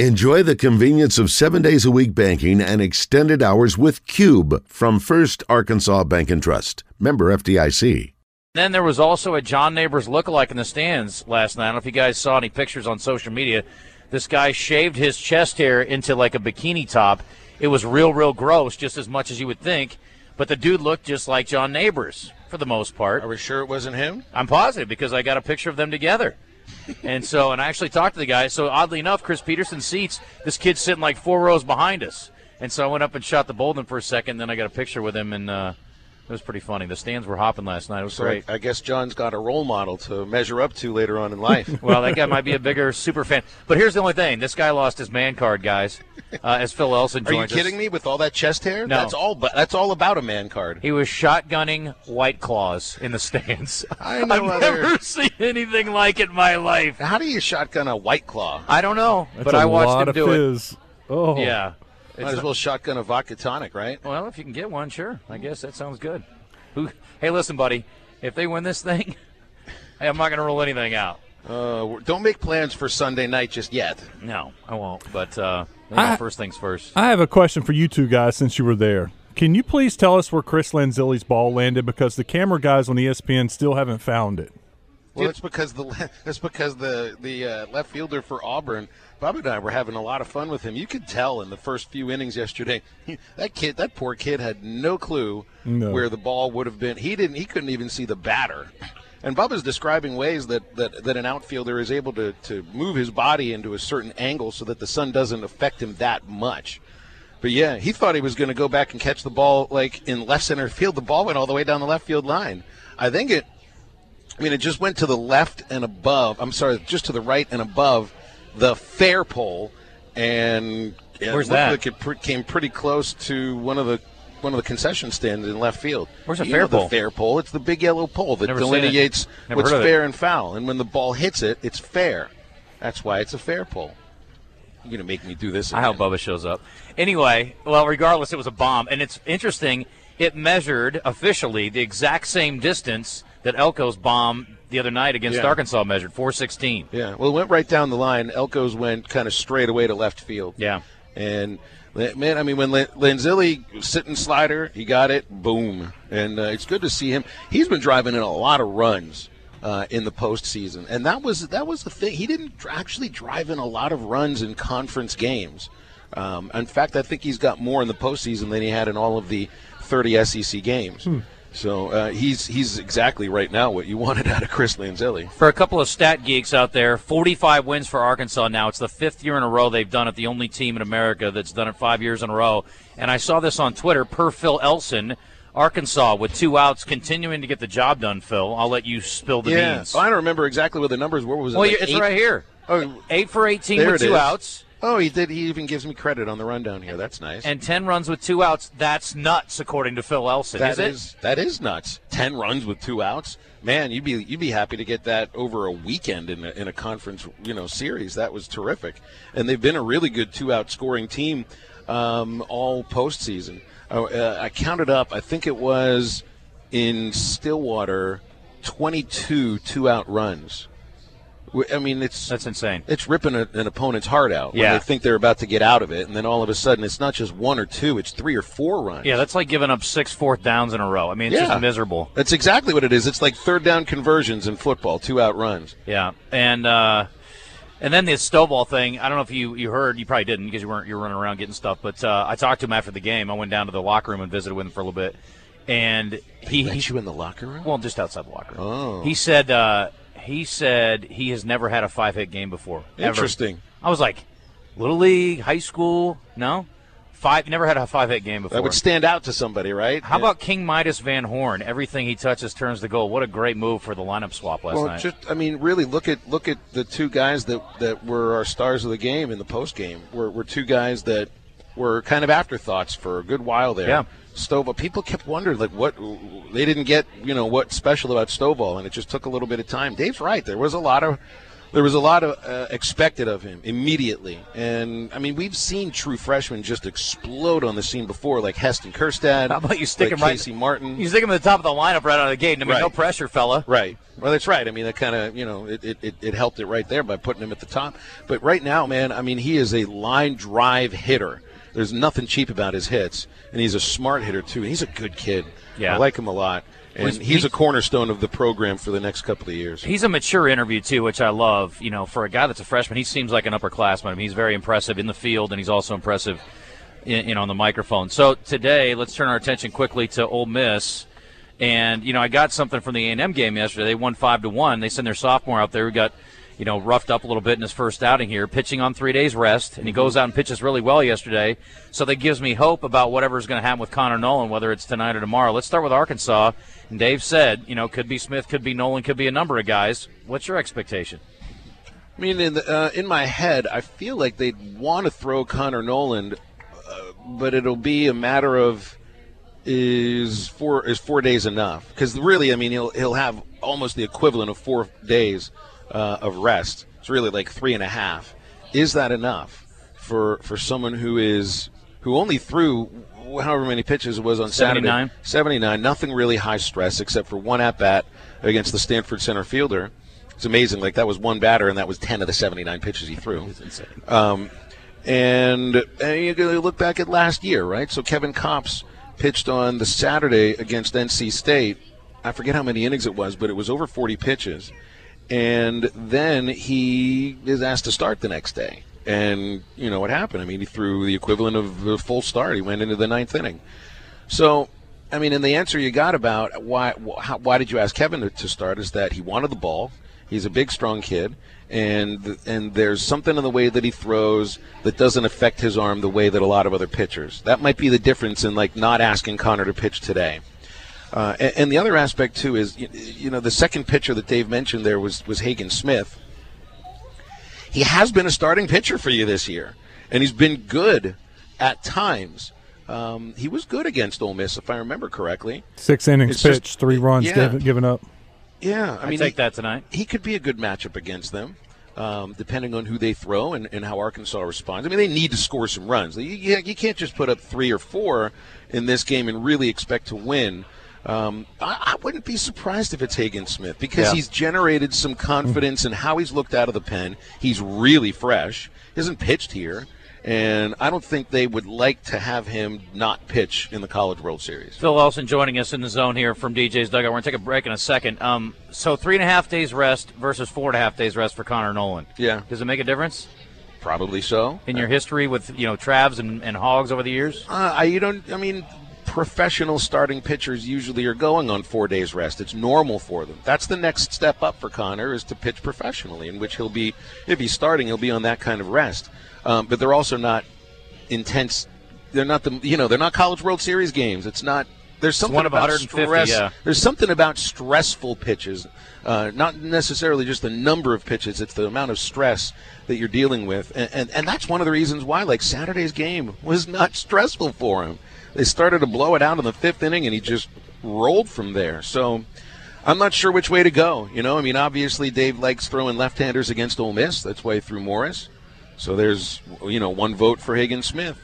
Enjoy the convenience of seven days a week banking and extended hours with Cube from First Arkansas Bank and Trust. Member FDIC. Then there was also a John Neighbors lookalike in the stands last night. I don't know if you guys saw any pictures on social media. This guy shaved his chest hair into like a bikini top. It was real, real gross, just as much as you would think. But the dude looked just like John Neighbors for the most part. Are we sure it wasn't him? I'm positive because I got a picture of them together. And so, and I actually talked to the guy. So oddly enough, Chris Petersen seats this kid's sitting like four rows behind us. And so I went up and shot the Bolden for a second. Then I got a picture with him, and uh, it was pretty funny. The stands were hopping last night. It was So great. I, I guess John's got a role model to measure up to later on in life. well, that guy might be a bigger super fan. But here's the only thing: this guy lost his man card, guys. Uh, as Phil Elson joins Are you joins kidding us. me? With all that chest hair, No. that's all. But that's all about a man card. He was shotgunning White Claws in the stands. I know I've other- never seen anything like it in my life. How do you shotgun a white claw? I don't know, That's but a I watched lot him of do it. Oh, Yeah. Might It's as not- well shotgun a vodka tonic, right? well, if you can get one, sure. I guess that sounds good. Who? Hey, listen, buddy. If they win this thing, hey, I'm not going to rule anything out. Uh, don't make plans for Sunday night just yet. No, I won't. But uh, I- first things first. I have a question for you two guys since you were there. Can you please tell us where Chris Lanzilli's ball landed because the camera guys on ESPN still haven't found it. Well, that's because the that's because the the uh, left fielder for Auburn, Bob and I were having a lot of fun with him. You could tell in the first few innings yesterday, that kid, that poor kid, had no clue No. where the ball would have been. He didn't. He couldn't even see the batter. And Bubba's describing ways that, that, that an outfielder is able to, to move his body into a certain angle so that the sun doesn't affect him that much. But yeah, he thought he was going to go back and catch the ball like in left center field. The ball went all the way down the left field line. I think it I mean, it just went to the left and above. I'm sorry, just to the right and above the fair pole, and it Where's looked that? Like it pr- came pretty close to one of the one of the concession stands in left field. Where's the You fair pole? The fair pole. It's the big yellow pole that Never delineates what's of it. fair and foul. And when the ball hits it, it's fair. That's why it's a fair pole. You're gonna make me do this. I hope again. Bubba shows up. Anyway, well, regardless, it was a bomb, and it's interesting. It measured officially the exact same distance that Elko's bomb the other night against Yeah. Arkansas measured, 416. Yeah, well, it went right down the line. Elko's went kind of straight away to left field. Yeah. And man, I mean, when Lan- Lanzilli sitting slider, he got it, boom, and uh, it's good to see him. He's been driving in a lot of runs uh, in the postseason, and that was that was the thing. He didn't actually drive in a lot of runs in conference games. Um, in fact, I think he's got more in the postseason than he had in all of the 30 SEC games. So uh, he's he's exactly right now what you wanted out of Chris Lanzilli. For a couple of stat geeks out there, 45 wins for Arkansas now. It's the fifth year in a row they've done it, the only team in America that's done it five years in a row. And I saw this on Twitter, per Phil Elson. Arkansas with two outs, continuing to get the job done. Phil, I'll let you spill the yeah, beans. I don't remember exactly what the numbers were. Was it Well, like it's eight? right here. Oh, Eight for 18 There with two is. outs. Oh, he did. He even gives me credit on the rundown here. That's nice. and 10 runs with two outs. That's nuts, according to Phil Elson. that is is that is nuts. Ten runs with two outs. Man, you'd be you'd be happy to get that over a weekend in a, in a conference you know series. That was terrific. And they've been a really good two out scoring team um, all postseason. Uh, uh, I counted up. I think it was in Stillwater, twenty two two out runs. I mean, it's That's insane. it's ripping a, an opponent's heart out when Yeah. they think they're about to get out of it, and then all of a sudden it's not just one or two; it's three or four runs. Yeah, that's like giving up six fourth downs in a row. I mean, it's Yeah. just miserable. That's exactly what it is. It's like third down conversions in football, two out runs. Yeah, and uh, and then the Stovall thing. I don't know if you, you heard. You probably didn't because you weren't you were running around getting stuff. But uh, I talked to him after the game. I went down to the locker room and visited with him for a little bit. And he, Let you in the locker room? well, just outside the locker room. Oh. He said uh, he said he has never had a five hit game before. ever. Interesting. I was like, little league, high school, no, five. Never had a five hit game before. That would stand out to somebody, right? How about King Midas Van Horn? Everything he touches turns to gold. What a great move for the lineup swap last Well, night. just I mean, really look at look at the two guys that that were our stars of the game in the post game. Were were two guys that were kind of afterthoughts for a good while there. Yeah. Stovall. People kept wondering like what they didn't get, you know, what special about Stovall, and it just took a little bit of time. Dave's right. There was a lot of there was a lot of uh, expected of him immediately, and I mean we've seen true freshmen just explode on the scene before, like Heston Kjerstad. How about you stick like him right? Casey Martin. You stick him at the top of the lineup right out of the gate. I mean, Right. no pressure, fella. Right. Well, that's right. I mean, that kind of, you know, it, it, it helped it right there by putting him at the top. But right now, man, I mean, he is a line drive hitter. There's nothing cheap about his hits, and he's a smart hitter too. And he's a good kid. Yeah. I like him a lot, and he's- he's a cornerstone of the program for the next couple of years. He's a mature interview too, which I love. You know, for a guy that's a freshman, he seems like an upperclassman. I mean, he's very impressive in the field, and he's also impressive, in, you know, on the microphone. So today, let's turn our attention quickly to Ole Miss. And you know, I got something from the A&M game yesterday. They won five to one. They send their sophomore out there We got, you know, roughed up a little bit in his first outing here, pitching on three days rest, and he goes out and pitches really well yesterday. So that gives me hope about whatever's going to happen with Connor Noland, whether it's tonight or tomorrow. Let's start with Arkansas. And Dave said, you know, could be Smith, could be Noland, could be a number of guys. What's your expectation? I mean, in, the, uh, in my head, I feel like they'd want to throw Connor Noland, uh, but it'll be a matter of is four is four days enough? Because really, I mean, he'll he'll have almost the equivalent of four days uh, of rest. It's really like three and a half. Is that enough for for someone who is who only threw however many pitches it was on 79. Saturday? Seventy nine. Nothing really high stress except for one at bat against the Stanford center fielder. It's amazing. Like that was one batter, and that was ten of the seventy-nine pitches he threw. insane. Um, and, and you look back at last year, right? So Kevin Kopps pitched on the Saturday against NC State. I forget how many innings it was, but it was over 40 pitches. And then he is asked to start the next day. And you know what happened? I mean, he threw the equivalent of a full start. He went into the ninth inning. So, I mean, and the answer you got about why wh- how, why did you ask Kevin to, to start is that he wanted the ball. He's a big, strong kid, and and there's something in the way that he throws that doesn't affect his arm the way that a lot of other pitchers. That might be the difference in like not asking Connor to pitch today. Uh, and, and the other aspect too is you, you know the second pitcher that Dave mentioned there was was Hagen Smith. He has been a starting pitcher for you this year, and he's been good at times. Um, he was good against Ole Miss, if I remember correctly. Six innings It's just- pitched, three runs yeah. given, given up. Yeah, I I mean, take he, that tonight. he could be a good matchup against them, um, depending on who they throw and, and how Arkansas responds. I mean, they need to score some runs. You, you, you can't just put up three or four in this game and really expect to win. Um, I, I wouldn't be surprised if it's Hagen Smith because Yeah. he's generated some confidence in how he's looked out of the pen. He's really fresh. He hasn't pitched here. And I don't think they would like to have him not pitch in the College World Series. Phil Elson joining us in the zone here from DJ's Dugout. We're going to take a break in a second. Um, so three and a half days rest versus four and a half days rest for Connor Noland. Yeah, Does it make a difference probably so. in your history with you know Travs and, and Hogs over the years? Uh, I you don't. I mean, professional starting pitchers usually are going on four days rest. It's normal for them. That's the next step up for Connor is to pitch professionally, in which he'll be, if he's starting, he'll be on that kind of rest. Um, but they're also not intense. They're not the you know they're not College World Series games. It's not. There's something one of about stress. yeah. There's something about stressful pitches, uh, not necessarily just the number of pitches. It's the amount of stress that you're dealing with, and, and and that's one of the reasons why like Saturday's game was not stressful for him. They started to blow it out in the fifth inning, and he just rolled from there. So. I'm not sure which way to go. You know, I mean, obviously Dave likes throwing left-handers against Ole Miss. That's why he threw Morris. So there's, you know, one vote for Hagen Smith.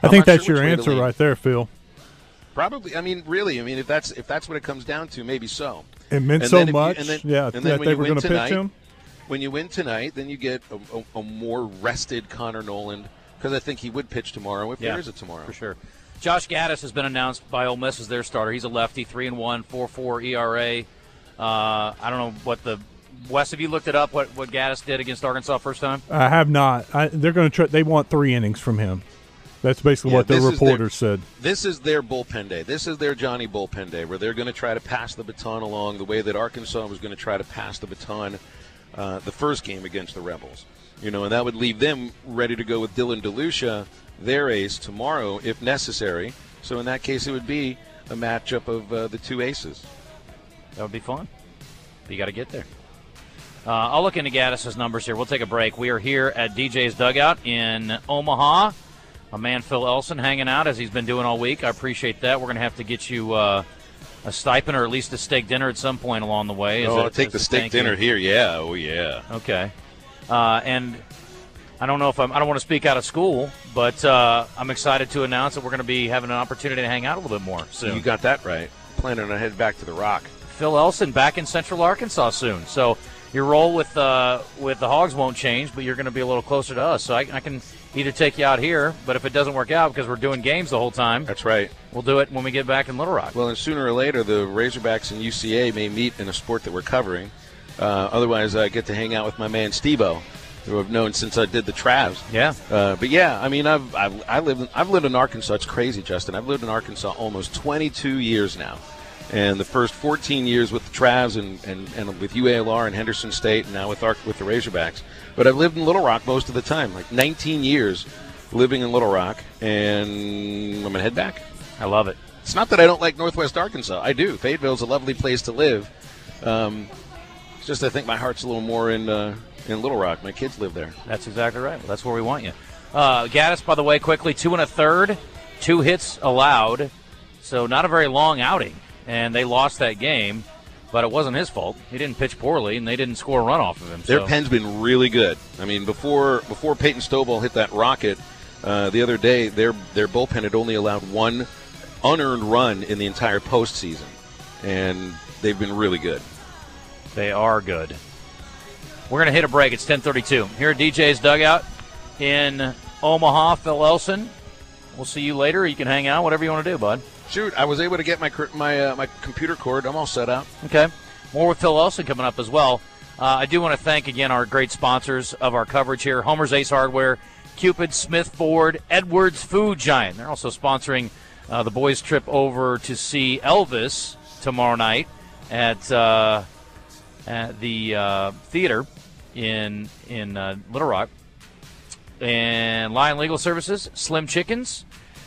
I I'm think that's sure your which way to answer right there, Phil. Probably. I mean, really. I mean, if that's if that's what it comes down to, maybe so. It meant And so then if you- much. and then- yeah, and then that they were going to pitch him. When you win tonight, then you get a, a, a more rested Connor Noland because I think he would pitch tomorrow if there is a tomorrow. for sure. Josh Gaddis has been announced by Ole Miss as their starter. He's a lefty, three and one, four four ERA. Uh, I don't know what the Wes. Have you looked it up? What what Gaddis did against Arkansas first time? I have not. I, they're going to try. They want three innings from him. That's basically Yeah, what the this is their- reporters said. This is their bullpen day. This is their Johnny bullpen day, where they're going to try to pass the baton along the way that Arkansas was going to try to pass the baton uh, the first game against the Rebels. You know, and that would leave them ready to go with Dylan DeLucia, their ace, tomorrow if necessary. So in that case, it would be a matchup of uh, the two aces. That would be fun. But you got to get there. Uh, I'll look into Gaddis's numbers here. We'll take a break. We are here at DJ's Dugout in Omaha. A man Phil Elson hanging out as he's been doing all week. I appreciate that. We're going to have to get you uh, a stipend or at least a steak dinner at some point along the way. Oh, I'll take the steak you. dinner here. Yeah, oh yeah. Okay. Uh, and I don't know if I'm, I don't want to speak out of school, but uh, I'm excited to announce that we're going to be having an opportunity to hang out a little bit more soon. You got that right. Planning to head back to the Rock. Phil Elson back in Central Arkansas soon. So your role with uh, with the Hogs won't change, but you're going to be a little closer to us. So I, I, can either take you out here, but if it doesn't work out because we're doing games the whole time, that's right. We'll do it when we get back in Little Rock. Well, and sooner or later, the Razorbacks and UCA may meet in a sport that we're covering. Uh, otherwise, I get to hang out with my man Stevo, who I've known since I did the Travs. Yeah. Uh, but yeah, I mean, I've, I've I lived in, I've lived in Arkansas. It's crazy, Justin. I've lived in Arkansas almost 22 years now and the first 14 years with the Travs and, and, and with UALR and Henderson State, and now with our, with the Razorbacks. But I've lived in Little Rock most of the time, like 19 years living in Little Rock, and I'm gonna head back. I love it. It's not that I don't like Northwest Arkansas. I do. Fayetteville's a lovely place to live. Um, it's just I think my heart's a little more in uh, in Little Rock. My kids live there. That's exactly right. Well, that's where we want you. Uh, Gaddis, by the way, quickly two and a third, two hits allowed, so not a very long outing and they lost that game. But it wasn't his fault. He didn't pitch poorly, and they didn't score a run off of him. Their so. pen's been really good. I mean, before before Peyton Stovall hit that rocket uh, the other day, their their bullpen had only allowed one unearned run in the entire postseason, and they've been really good. They are good. We're going to hit a break. It's 10:32 here at DJ's dugout in Omaha. Phil Elson. We'll see you later. You can hang out, whatever you want to do, bud. Shoot, I was able to get my my uh, my computer cord. I'm all set up. Okay. More with Phil Elson coming up as well. Uh, I do want to thank again our great sponsors of our coverage here: Homer's Ace Hardware, Cupid, Smith Ford, Edwards Food Giant. They're also sponsoring uh, the boys' trip over to see Elvis tomorrow night at uh, at the uh, theater in in uh, Little Rock. And Lion Legal Services, Slim Chickens,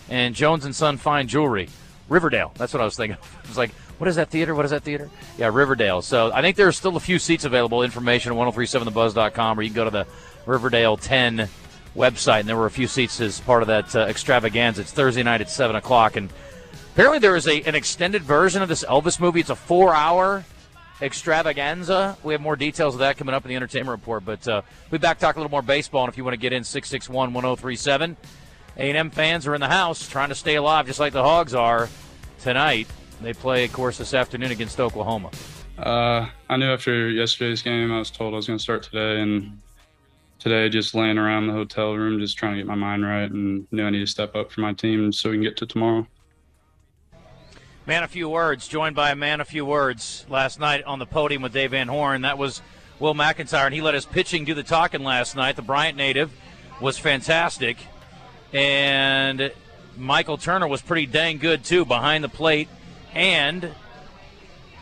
and Jones and Son Fine Jewelry. Riverdale. That's what I was thinking. I was like, what is that theater? What is that theater? Yeah, Riverdale. So I think there's still a few seats available. Information at 1037thebuzz.com, or you can go to the Riverdale 10 website, and there were a few seats as part of that uh, extravaganza. It's Thursday night at 7 o'clock. And apparently there is a, an extended version of this Elvis movie. It's a four hour extravaganza. We have more details of that coming up in the entertainment report. But uh, we'll be back talk a little more baseball. And if you want to get in, 661 1037. A&M fans are in the house trying to stay alive just like the Hogs are tonight. They play, of course, this afternoon against Oklahoma. Uh, I knew after yesterday's game, I was told I was going to start today, and today just laying around the hotel room, just trying to get my mind right, and knew I need to step up for my team so we can get to tomorrow. Man, a few words, joined by a man, a few words last night on the podium with Dave Van Horn. That was Will McIntyre, and he let his pitching do the talking last night. The Bryant native was fantastic and Michael Turner was pretty dang good too behind the plate and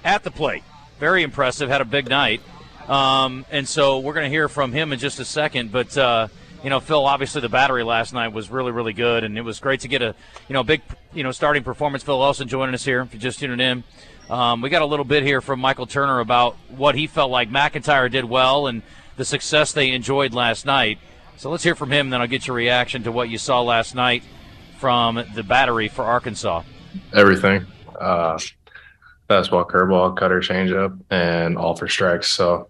at the plate. Very impressive. Had a big night. Um, and so we're going to hear from him in just a second. But uh, you know, Phil, obviously the battery last night was really, really good, and it was great to get a you know big you know starting performance. Phil Elson joining us here. If you just tuned in, um, we got a little bit here from Michael Turner about what he felt like McIntyre did well and the success they enjoyed last night. So let's hear from him, then I'll get your reaction to what you saw last night from the battery for Arkansas. Everything. Uh, fastball, curveball, cutter, changeup, and all for strikes. So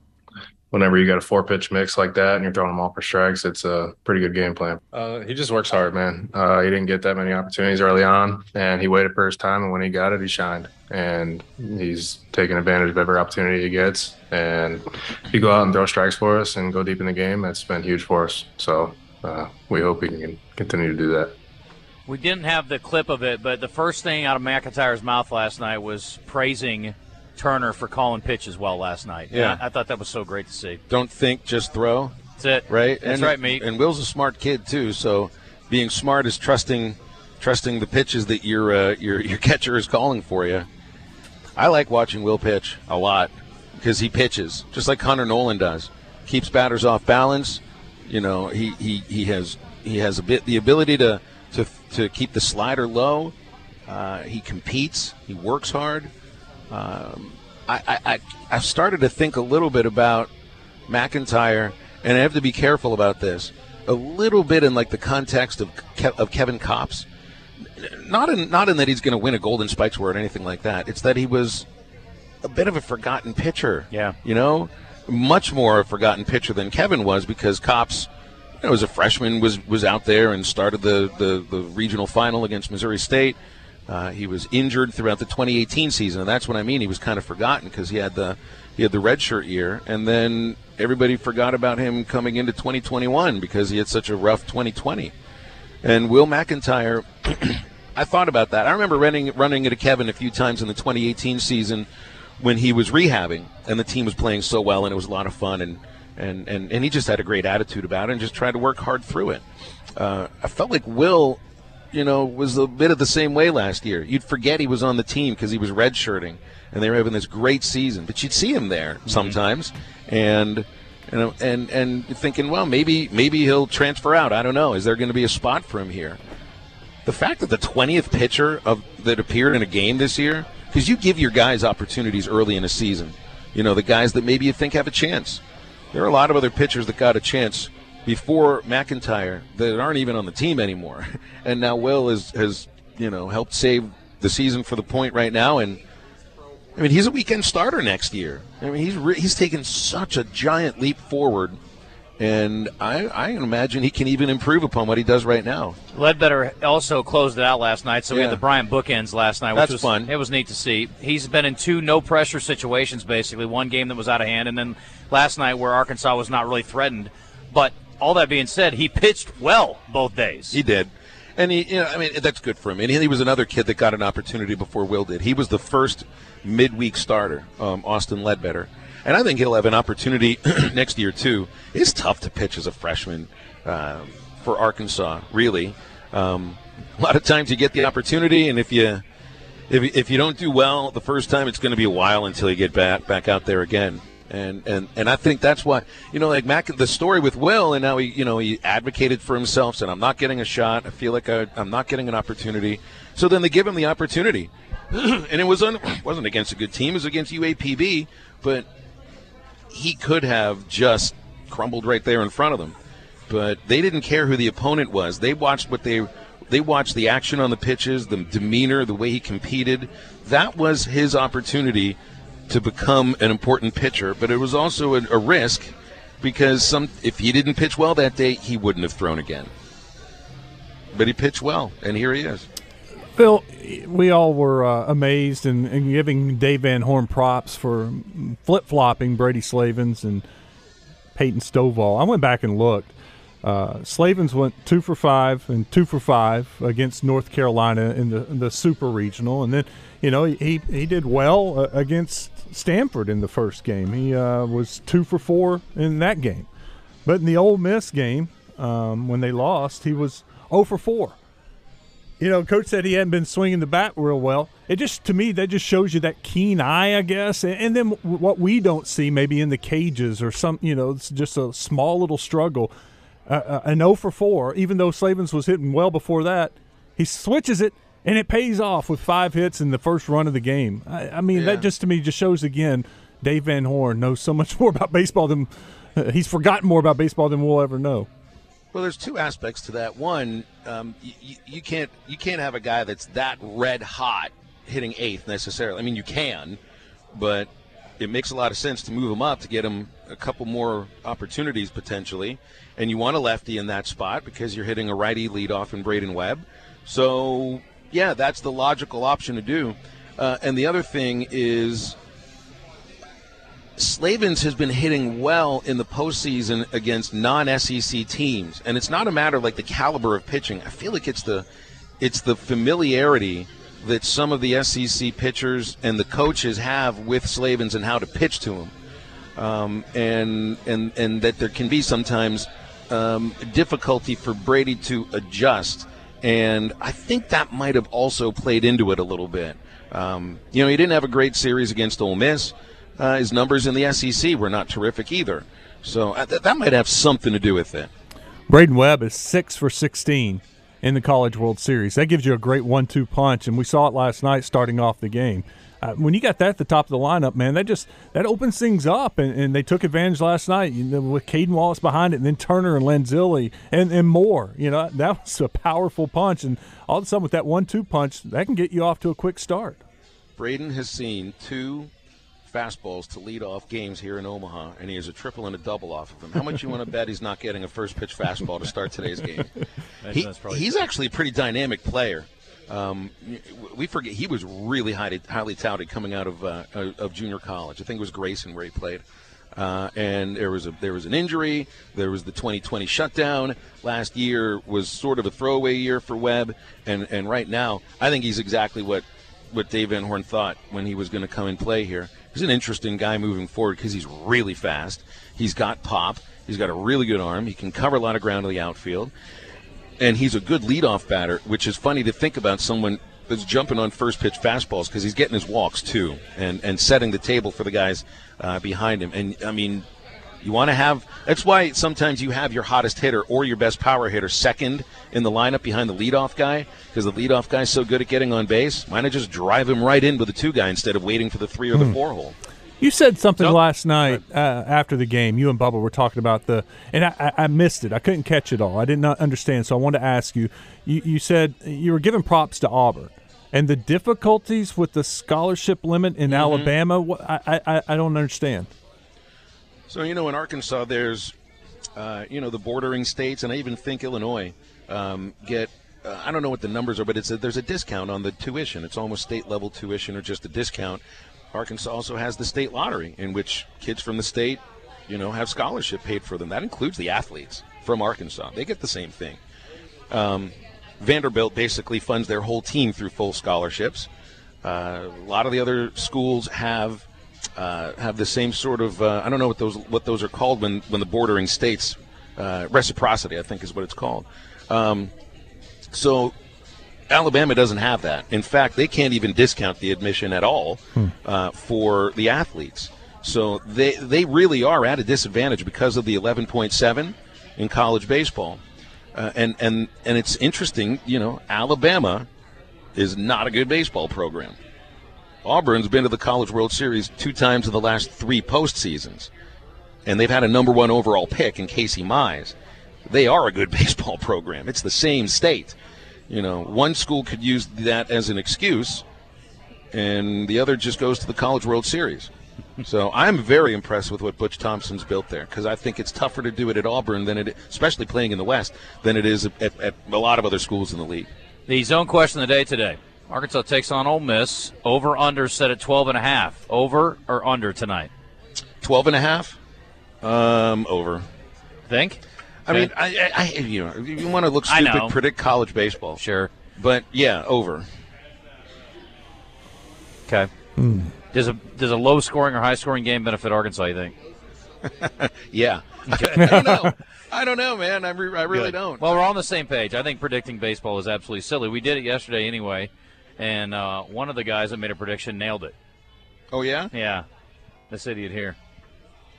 whenever you got a four pitch mix like that and you're throwing them all for strikes, it's a pretty good game plan. Uh, he just works hard, man. Uh, he didn't get that many opportunities early on, and he waited for his time. And when he got it, he shined. And he's taking advantage of every opportunity he gets. And if you go out and throw strikes for us and go deep in the game, that's been huge for us. So uh, we hope we can continue to do that. We didn't have the clip of it, but the first thing out of McIntyre's mouth last night was praising Turner for calling pitches well last night. Yeah, I, I, thought that was so great to see. Don't think, just throw. That's it. Right. That's and, right, me. And Will's a smart kid too, so being smart is trusting, trusting the pitches that your uh, your your catcher is calling for you. I like watching Will pitch a lot because he pitches just like Hunter Nolan does. Keeps batters off balance. You know, he, he, he has he has a bit the ability to to to keep the slider low. Uh, he competes. He works hard. Um, I, I, I've started to think a little bit about McIntyre, and I have to be careful about this. A little bit in like the context of Ke- of Kevin Kopps, not in not in that he's going to win a Golden Spikes Award or anything like that. It's that he was a bit of a forgotten pitcher. Yeah, you know, much more a forgotten pitcher than Kevin was because Kopps, you know, as a freshman, was was out there and started the the, the regional final against Missouri State. Uh, he was injured throughout the 2018 season, and that's what I mean. He was kind of forgotten because he had the he had the redshirt year, and then everybody forgot about him coming into 2021 because he had such a rough 2020. And Will McIntyre, I thought about that. I remember running running into Kevin a few times in the 2018 season when he was rehabbing and the team was playing so well and it was a lot of fun and and and, and he just had a great attitude about it and just tried to work hard through it. Uh, I felt like Will, you know, was a bit of the same way last year. You'd forget he was on the team because he was redshirting and they were having this great season, but you'd see him there mm-hmm. sometimes and. And, and and thinking, well, maybe maybe he'll transfer out. I don't know. Is there going to be a spot for him here? The fact that the 20th pitcher of that appeared in a game this year because you give your guys opportunities early in a season. You know, the guys that maybe you think have a chance. There are a lot of other pitchers that got a chance before McIntyre that aren't even on the team anymore. And now Will has, has you know, helped save the season for the point right now. And, I mean, he's a weekend starter next year. I mean, he's, re- he's taken such a giant leap forward and I, I imagine he can even improve upon what he does right now. Ledbetter also closed it out last night, so yeah. we had the Bryant bookends last night, which That's was fun. It was neat to see. He's been in two no pressure situations basically. One game that was out of hand, and then last night where Arkansas was not really threatened. But all that being said, he pitched well both days. He did. And he, you know, I mean, that's good for him. And he was another kid that got an opportunity before Will did. He was the first midweek starter, um, Austin Ledbetter and I think he'll have an opportunity next year too. It's tough to pitch as a freshman uh, for Arkansas, really. Um, a lot of times you get the opportunity, and if you if, if you don't do well the first time, it's going to be a while until you get back back out there again. And, and and I think that's why you know like Mac the story with Will and now he you know he advocated for himself said I'm not getting a shot I feel like I, I'm not getting an opportunity so then they give him the opportunity and it was un, wasn't against a good team it was against UAPB but he could have just crumbled right there in front of them. But they didn't care who the opponent was. They watched what they they watched the action on the pitches, the demeanor, the way he competed. That was his opportunity to become an important pitcher, but it was also a, a risk because some if he didn't pitch well that day, he wouldn't have thrown again. But he pitched well, and here he is. Phil, we all were uh, amazed and, and, giving Dave Van Horn props for flip flopping Brady Slavens and Peyton Stovall. I went back and looked. Uh, Slavens went two for five and two for five against North Carolina in the in the Super Regional, and then you know he he did well uh, against Stanford in the first game. He uh, was two for four in that game, but in the Ole Miss game um, when they lost, he was zero oh for four. You know, coach said he hadn't been swinging the bat real well. It just to me that just shows you that keen eye, I guess. And, and then what we don't see maybe in the cages or some, you know, it's just a small little struggle. Uh, uh, an 0 for 4, even though Slavens was hitting well before that, he switches it and it pays off with five hits in the first run of the game. I, I mean, yeah. that just to me just shows again Dave Van Horn knows so much more about baseball than uh, he's forgotten more about baseball than we'll ever know. Well, there's two aspects to that. One, um, you, you can't you can't have a guy that's that red hot hitting eighth necessarily. I mean, you can, but it makes a lot of sense to move him up to get him a couple more opportunities potentially. And you want a lefty in that spot because you're hitting a righty leadoff in Braden Webb. So yeah, that's the logical option to do. Uh, and the other thing is Slavens has been hitting well in the postseason against non-SEC teams, and it's not a matter like the caliber of pitching. I feel like it's the it's the familiarity that some of the SEC pitchers and the coaches have with Slavens and how to pitch to him, um, and and and that there can be sometimes um, difficulty for Brady to adjust, and I think that might have also played into it a little bit. Um, you know, he didn't have a great series against Ole Miss uh, his numbers in the SEC were not terrific either. So uh, th- that might have something to do with it. Braden Webb is six for 16 in the College World Series. That gives you a great one-two punch, and we saw it last night starting off the game. Uh, when you got that at the top of the lineup, man, that just that opens things up, and, and they took advantage last night you know, with Cayden Wallace behind it, and then Turner and Lanzilli and, and more. You know that was a powerful punch, and all of a sudden with that one-two punch, that can get you off to a quick start. Braden has seen two fastballs to lead off games here in Omaha, and he has a triple and a double off of them. How much you want to bet he's not getting a first pitch fastball to start today's game? He, he's actually a pretty dynamic player. Um, we forget he was really highly, highly touted coming out of uh, of junior college. I think it was Grayson where he played. Uh, and there was a there was an injury. There was the 2020 shutdown. Last year was sort of a throwaway year for Webb, and and right now I think he's exactly what what Dave Van Horn thought when he was going to come and play here. He's an interesting guy moving forward because he's really fast. He's got pop. He's got a really good arm. He can cover a lot of ground in the outfield, and he's a good leadoff batter. Which is funny to think about someone that's jumping on first pitch fastballs because he's getting his walks too, and and setting the table for the guys uh, behind him. And I mean, you want to have. That's why sometimes you have your hottest hitter or your best power hitter second in the lineup behind the leadoff guy because the leadoff guy's so good at getting on base. Why not just drive him right in with the two guy instead of waiting for the three or the hmm. four hole? You said something last night uh, after the game. You and Bubba were talking about the, and I, I, missed it. I couldn't catch it all. I did not understand. So I wanted to ask you. You, you said you were giving props to Auburn and the difficulties with the scholarship limit in mm-hmm. Alabama. I, I I don't understand. So you know, in Arkansas, there's uh, you know the bordering states, and I even think Illinois um, get. Uh, I don't know what the numbers are, but it's a, there's a discount on the tuition. It's almost state level tuition or just a discount. Arkansas also has the state lottery, in which kids from the state, you know, have scholarship paid for them. That includes the athletes from Arkansas. They get the same thing. Um, Vanderbilt basically funds their whole team through full scholarships. Uh, a lot of the other schools have uh, have the same sort of uh, I don't know what those what those are called when when the bordering states uh, reciprocity I think is what it's called. Um, so Alabama doesn't have that. In fact, they can't even discount the admission at all hmm. Uh, for the athletes. So they they really are at a disadvantage because of the 11.7 in college baseball. Uh, and and and it's interesting, you know, Alabama is not a good baseball program. Auburn's been to the College World Series two times in the last three postseasons, and they've had a number one overall pick in Casey Mize. They are a good baseball program. It's the same state. You know, one school could use that as an excuse, and the other just goes to the College World Series so I'm very impressed with what Butch Thompson's built there because I think it's tougher to do it at Auburn than it, especially playing in the West, than it is at, at a lot of other schools in the league. The zone question of the day today: Arkansas takes on Ole Miss. Over under set at 12 and a half. Over or under tonight? 12 and a half. Um, over. Think. I okay. mean, I, I, you know, you want to look stupid, predict college baseball. Sure. But yeah, over. Okay. Hmm. Does a does a low scoring or high scoring game benefit Arkansas? You think? yeah. I don't know. I don't know, man. I, re- I really Good. don't. Well, we're on the same page. I think predicting baseball is absolutely silly. We did it yesterday anyway, and uh, one of the guys that made a prediction nailed it. Oh yeah. Yeah. This idiot here.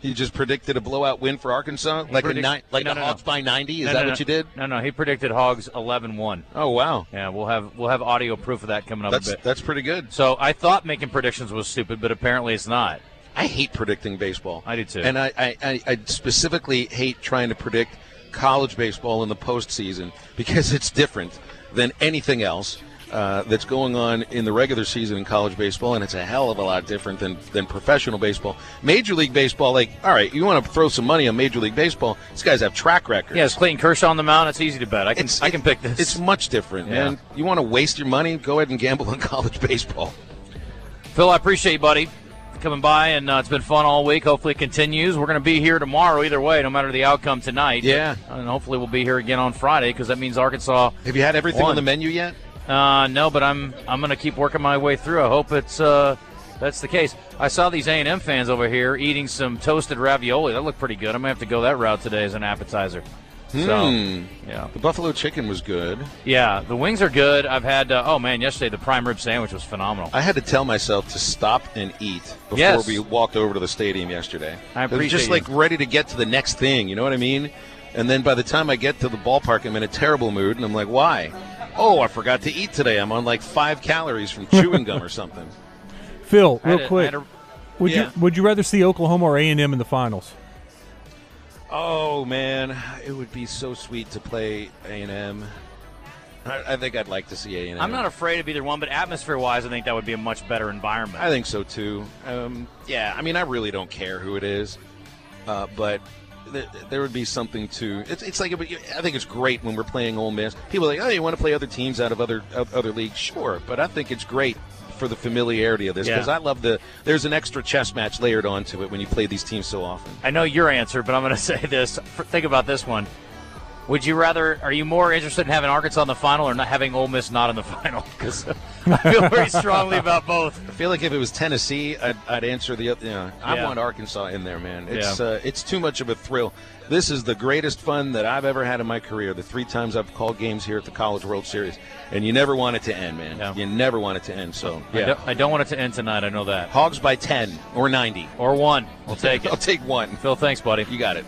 He just predicted a blowout win for Arkansas, like a ni- like no, no, Hogs no. by ninety. Is that what you did? No, no. He predicted Hogs 11-1. Oh wow. Yeah, we'll have we'll have audio proof of that coming up that's, a bit. That's pretty good. So I thought making predictions was stupid, but apparently it's not. I hate predicting baseball. I do too. And I, I, I specifically hate trying to predict college baseball in the postseason because it's different than anything else uh, that's going on in the regular season in college baseball, and it's a hell of a lot different than, than professional baseball. Major League Baseball, like, all right, you want to throw some money on Major League Baseball? These guys have track records. Yeah, it's Clayton Kershaw on the mound. It's easy to bet. I can it's, I can pick this. It's much different, yeah. man. You want to waste your money? Go ahead and gamble on college baseball. Phil, I appreciate you, buddy coming by, and uh, it's been fun all week. Hopefully, it continues. We're going to be here tomorrow, either way, no matter the outcome tonight. Yeah, and hopefully, we'll be here again on Friday because that means Arkansas. Have you had everything won. on the menu yet? Uh, no, but I'm I'm going to keep working my way through. I hope it's uh, that's the case. I saw these A&M fans over here eating some toasted ravioli. That looked pretty good. I'm to have to go that route today as an appetizer. So, hmm. yeah. The buffalo chicken was good. Yeah, the wings are good. I've had, uh, oh man, yesterday the prime rib sandwich was phenomenal. I had to tell myself to stop and eat before yes. we walked over to the stadium yesterday. I appreciate it was just you. like ready to get to the next thing. You know what I mean? And then by the time I get to the ballpark, I'm in a terrible mood, and I'm like, why? Oh, I forgot to eat today. I'm on like five calories from chewing gum or something. Phil, real a, quick, a, would yeah. you would you rather see Oklahoma or A and M in the finals? Oh man, it would be so sweet to play A and M. I, I think I'd like to see A and M. I'm not afraid of either one, but atmosphere-wise, I think that would be a much better environment. I think so too. Um, yeah, I mean, I really don't care who it is, uh, but th- there would be something to. It's, it's like I think it's great when we're playing Ole Miss. People are like, oh, you want to play other teams out of other of other leagues? Sure, but I think it's great for the familiarity of this because Yeah. I love the. There's an extra chess match layered onto it when you play these teams so often. I know your answer, but I'm going to say this. Think about this one. Would you rather? Are you more interested in having Arkansas in the final or not having Ole Miss not in the final? Because I feel very strongly about both. I feel like if it was Tennessee, I'd, I'd answer the. other. You know, I Yeah. want Arkansas in there, man. It's Yeah. uh, it's too much of a thrill. This is the greatest fun that I've ever had in my career. The three times I've called games here at the College World Series, and you never want it to end, man. Yeah. You never want it to end. So I, don't, I don't want it to end tonight. I know that. Hogs by ten or ninety. Or one. We'll take I'll take one. Phil, thanks, buddy. You got it.